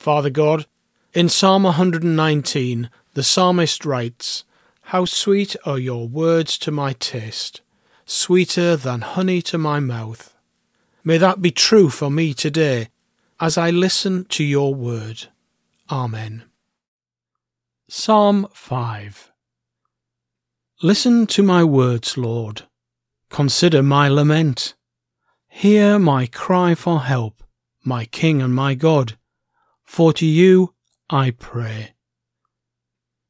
Father God, in Psalm 119, the psalmist writes, How sweet are your words to my taste, sweeter than honey to my mouth. May that be true for me today as I listen to your word. Amen. Psalm 5 Listen to my words, Lord. Consider my lament. Hear my cry for help, my King and my God for to you I pray.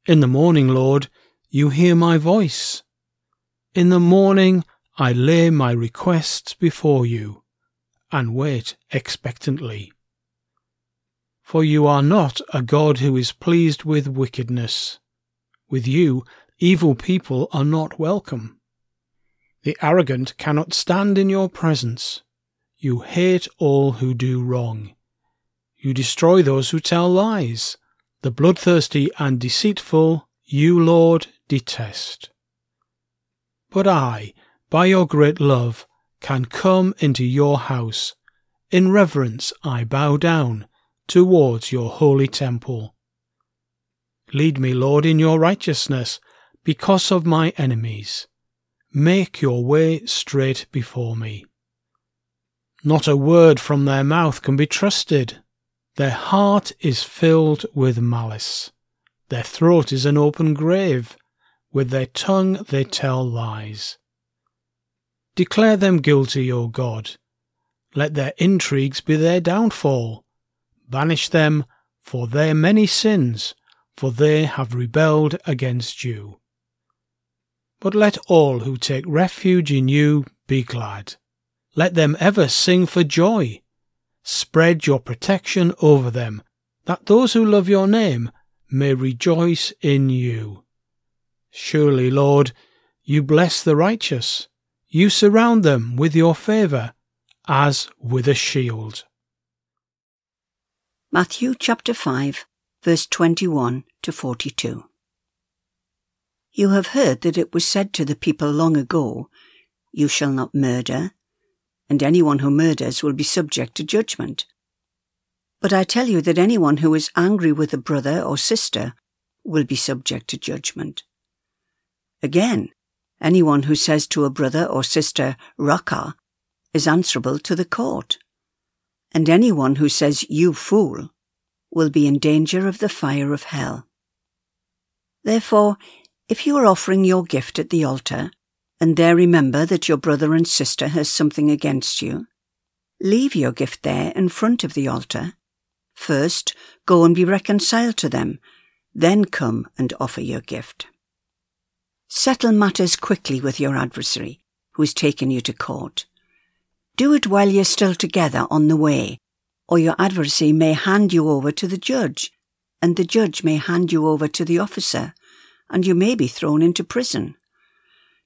In the morning, Lord, you hear my voice. In the morning I lay my requests before you, and wait expectantly. For you are not a God who is pleased with wickedness. With you, evil people are not welcome. The arrogant cannot stand in your presence. You hate all who do wrong. You destroy those who tell lies. The bloodthirsty and deceitful you, Lord, detest. But I, by your great love, can come into your house. In reverence I bow down towards your holy temple. Lead me, Lord, in your righteousness, because of my enemies. Make your way straight before me. Not a word from their mouth can be trusted. Their heart is filled with malice. Their throat is an open grave. With their tongue they tell lies. Declare them guilty, O God. Let their intrigues be their downfall. Banish them for their many sins, for they have rebelled against you. But let all who take refuge in you be glad. Let them ever sing for joy. Spread your protection over them, that those who love your name may rejoice in you. Surely, Lord, you bless the righteous. You surround them with your favour as with a shield. Matthew chapter 5, verse 21 to 42. You have heard that it was said to the people long ago, You shall not murder, and anyone who murders will be subject to judgment. But I tell you that anyone who is angry with a brother or sister will be subject to judgment. Again, anyone who says to a brother or sister, Raca, is answerable to the court. And anyone who says, You fool, will be in danger of the fire of hell. Therefore, if you are offering your gift at the altar, and there remember that your brother and sister has something against you, leave your gift there in front of the altar. First, go and be reconciled to them, then come and offer your gift. Settle matters quickly with your adversary, who has taken you to court. Do it while you're still together on the way, or your adversary may hand you over to the judge, and the judge may hand you over to the officer, and you may be thrown into prison.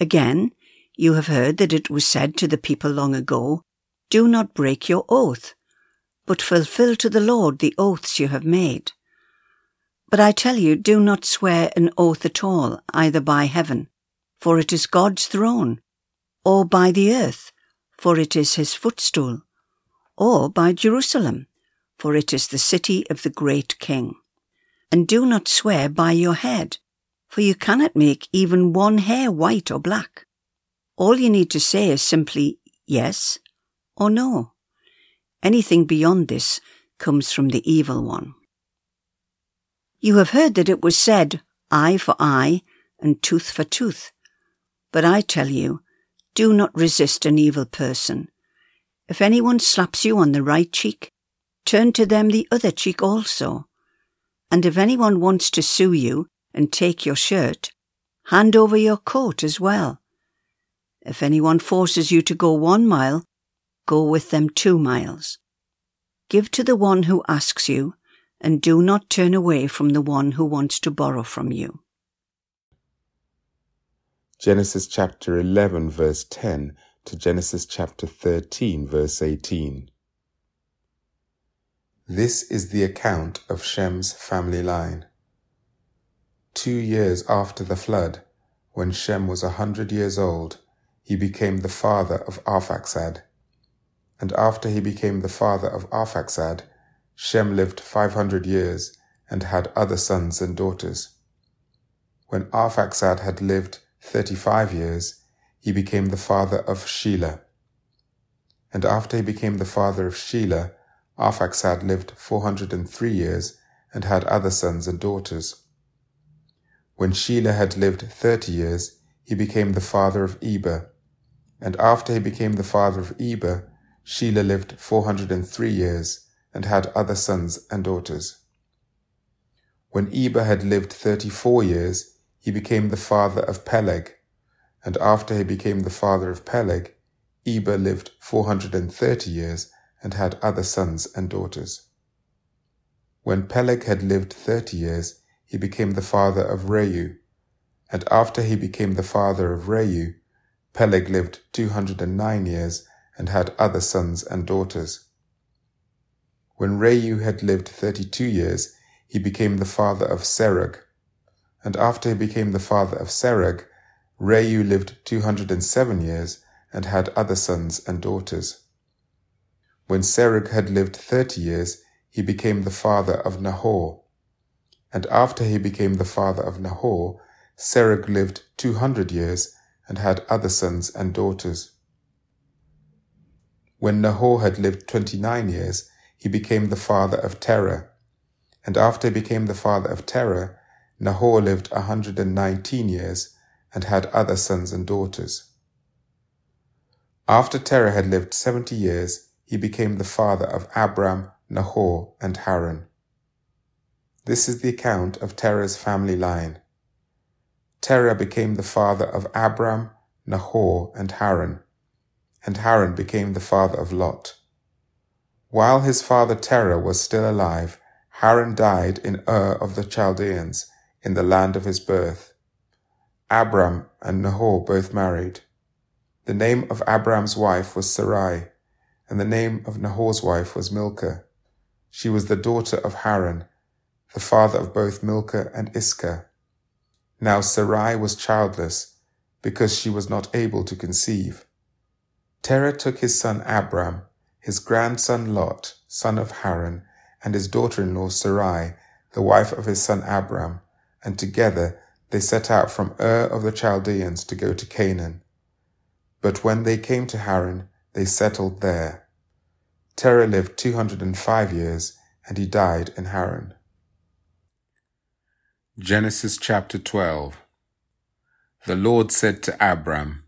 Again, you have heard that it was said to the people long ago, Do not break your oath, but fulfill to the Lord the oaths you have made. But I tell you, do not swear an oath at all, either by heaven, for it is God's throne, or by the earth, for it is his footstool, or by Jerusalem, for it is the city of the great king. And do not swear by your head, for you cannot make even one hair white or black. All you need to say is simply yes or no. Anything beyond this comes from the evil one. You have heard that it was said, eye for eye and tooth for tooth. But I tell you, do not resist an evil person. If anyone slaps you on the right cheek, turn to them the other cheek also. And if anyone wants to sue you and take your shirt, hand over your coat as well. If anyone forces you to go one mile, go with them two miles. Give to the one who asks you, and do not turn away from the one who wants to borrow from you. Genesis chapter 11, verse 10 to Genesis chapter 13, verse 18. This is the account of Shem's family line. Two years after the flood, when Shem was a hundred years old, he became the father of Arphaxad. And after he became the father of Arphaxad, Shem lived 500 years and had other sons and daughters. When Arphaxad had lived 35 years, he became the father of Shelah. And after he became the father of Shelah, Arphaxad lived 403 years and had other sons and daughters. When Shelah had lived 30 years, he became the father of Eber. And after he became the father of Eber, Shelah lived 403 years and had other sons and daughters. When Eber had lived thirty four years, he became the father of Peleg, and after he became the father of Peleg, Eber lived four hundred and thirty years and had other sons and daughters. When Peleg had lived thirty years, he became the father of Reu, and after he became the father of Reu, Peleg lived two hundred and nine years and had other sons and daughters. When Reu had lived 32 years, he became the father of Serug. And after he became the father of Serug, Reu lived 207 years and had other sons and daughters. When Serug had lived 30 years, he became the father of Nahor. And after he became the father of Nahor, Serug lived 200 years and had other sons and daughters. When Nahor had lived 29 years, he became the father of Terah. And after he became the father of Terah, Nahor lived a hundred and nineteen years and had other sons and daughters. After Terah had lived seventy years, he became the father of Abram, Nahor, and Haran. This is the account of Terah's family line. Terah became the father of Abram, Nahor, and Haran, and Haran became the father of Lot. While his father Terah was still alive, Haran died in Ur of the Chaldeans, in the land of his birth. Abram and Nahor both married. The name of Abram's wife was Sarai, and the name of Nahor's wife was Milcah. She was the daughter of Haran, the father of both Milcah and Iscah. Now Sarai was childless, because she was not able to conceive. Terah took his son Abram his grandson Lot, son of Haran, and his daughter-in-law Sarai, the wife of his son Abram, and together they set out from Ur of the Chaldeans to go to Canaan. But when they came to Haran, they settled there. Terah lived 205 years, and he died in Haran. Genesis chapter 12 The Lord said to Abram,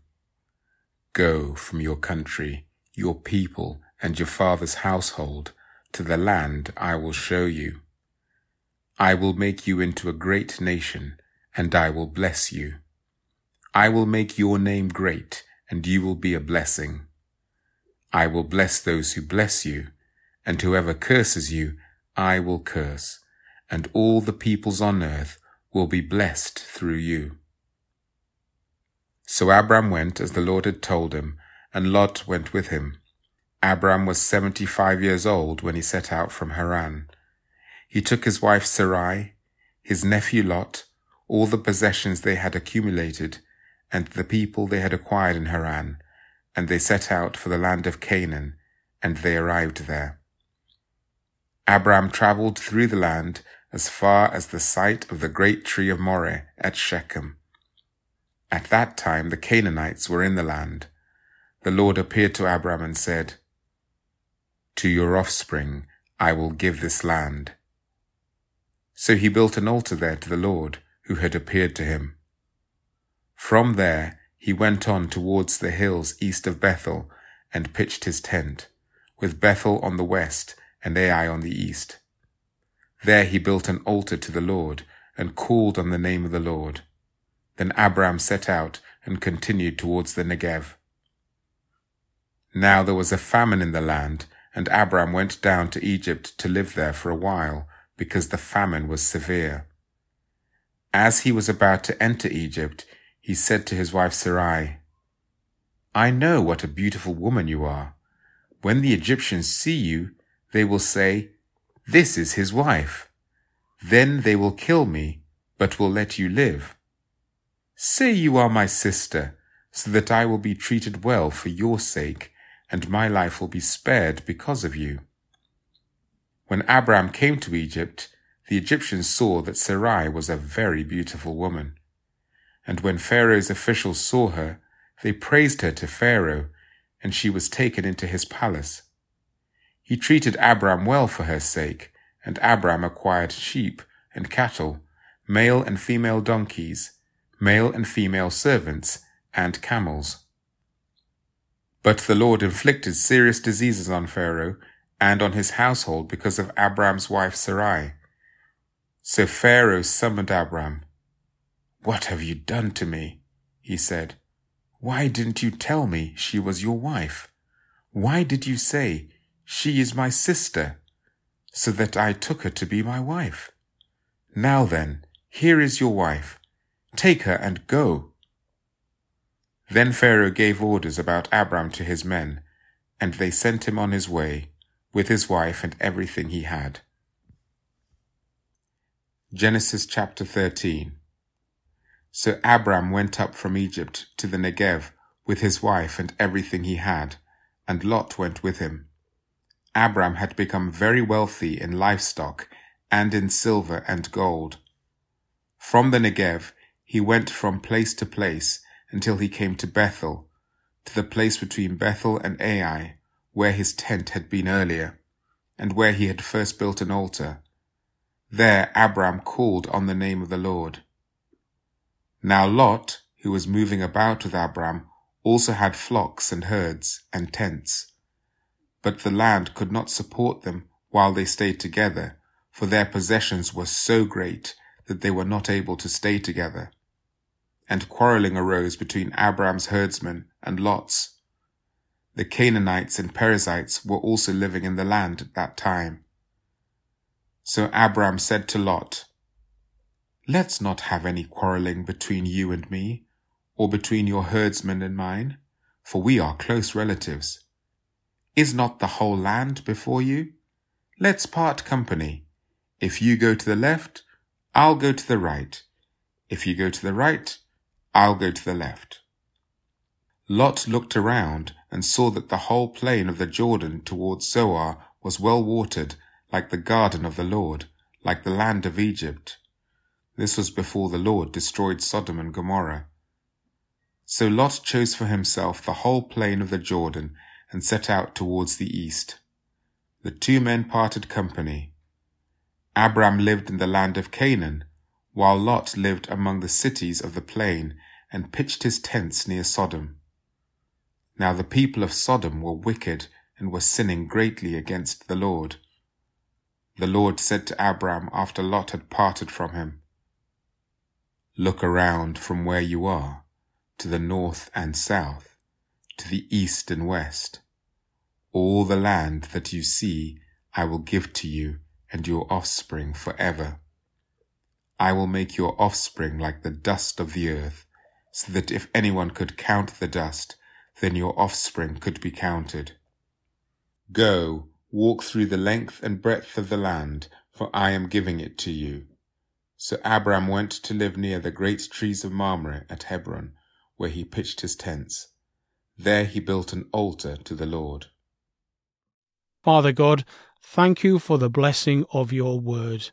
Go from your country your people, and your father's household to the land I will show you. I will make you into a great nation, and I will bless you. I will make your name great, and you will be a blessing. I will bless those who bless you, and whoever curses you, I will curse, and all the peoples on earth will be blessed through you. So Abram went as the Lord had told him, and Lot went with him. Abram was seventy-five years old when he set out from Haran. He took his wife Sarai, his nephew Lot, all the possessions they had accumulated, and the people they had acquired in Haran, and they set out for the land of Canaan, and they arrived there. Abram travelled through the land as far as the site of the great tree of Moreh at Shechem. At that time the Canaanites were in the land. The Lord appeared to Abram and said, To your offspring I will give this land. So he built an altar there to the Lord, who had appeared to him. From there he went on towards the hills east of Bethel and pitched his tent, with Bethel on the west and Ai on the east. There he built an altar to the Lord and called on the name of the Lord. Then Abram set out and continued towards the Negev. Now there was a famine in the land, and Abram went down to Egypt to live there for a while, because the famine was severe. As he was about to enter Egypt, he said to his wife Sarai, I know what a beautiful woman you are. When the Egyptians see you, they will say, This is his wife. Then they will kill me, but will let you live. Say you are my sister, so that I will be treated well for your sake, and my life will be spared because of you. When Abram came to Egypt, the Egyptians saw that Sarai was a very beautiful woman. And when Pharaoh's officials saw her, they praised her to Pharaoh, and she was taken into his palace. He treated Abram well for her sake, and Abram acquired sheep and cattle, male and female donkeys, male and female servants, and camels. But the Lord inflicted serious diseases on Pharaoh and on his household because of Abram's wife Sarai. So Pharaoh summoned Abram. What have you done to me? he said. Why didn't you tell me she was your wife? Why did you say, she is my sister, so that I took her to be my wife. Now then, here is your wife. Take her and go. Then Pharaoh gave orders about Abram to his men, and they sent him on his way, with his wife and everything he had. Genesis chapter 13 So Abram went up from Egypt to the Negev with his wife and everything he had, and Lot went with him. Abram had become very wealthy in livestock and in silver and gold. From the Negev, he went from place to place until he came to Bethel, to the place between Bethel and Ai, where his tent had been earlier, and where he had first built an altar. There Abram called on the name of the Lord. Now Lot, who was moving about with Abram, also had flocks and herds and tents but the land could not support them while they stayed together, for their possessions were so great that they were not able to stay together. And quarreling arose between Abram's herdsmen and Lot's. The Canaanites and Perizzites were also living in the land at that time. So Abram said to Lot, Let's not have any quarreling between you and me, or between your herdsmen and mine, for we are close relatives. Is not the whole land before you? Let's part company. If you go to the left, I'll go to the right. If you go to the right, I'll go to the left. Lot looked around and saw that the whole plain of the Jordan towards Zoar was well watered, like the garden of the Lord, like the land of Egypt. This was before the Lord destroyed Sodom and Gomorrah. So Lot chose for himself the whole plain of the Jordan and set out towards the east. The two men parted company. Abram lived in the land of Canaan, while Lot lived among the cities of the plain and pitched his tents near Sodom. Now the people of Sodom were wicked and were sinning greatly against the Lord. The Lord said to Abram after Lot had parted from him, Look around from where you are, to the north and south, to the east and west. All the land that you see I will give to you and your offspring forever. I will make your offspring like the dust of the earth, so that if anyone could count the dust, then your offspring could be counted. Go, walk through the length and breadth of the land, for I am giving it to you. So Abram went to live near the great trees of Mamre at Hebron, where he pitched his tents. There he built an altar to the Lord. Father God, thank you for the blessing of your word.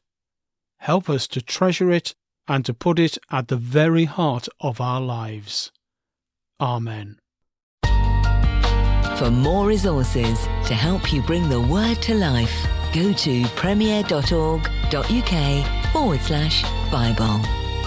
Help us to treasure it and to put it at the very heart of our lives. Amen. For more resources to help you bring the word to life, go to premier.org.uk forward slash Bible.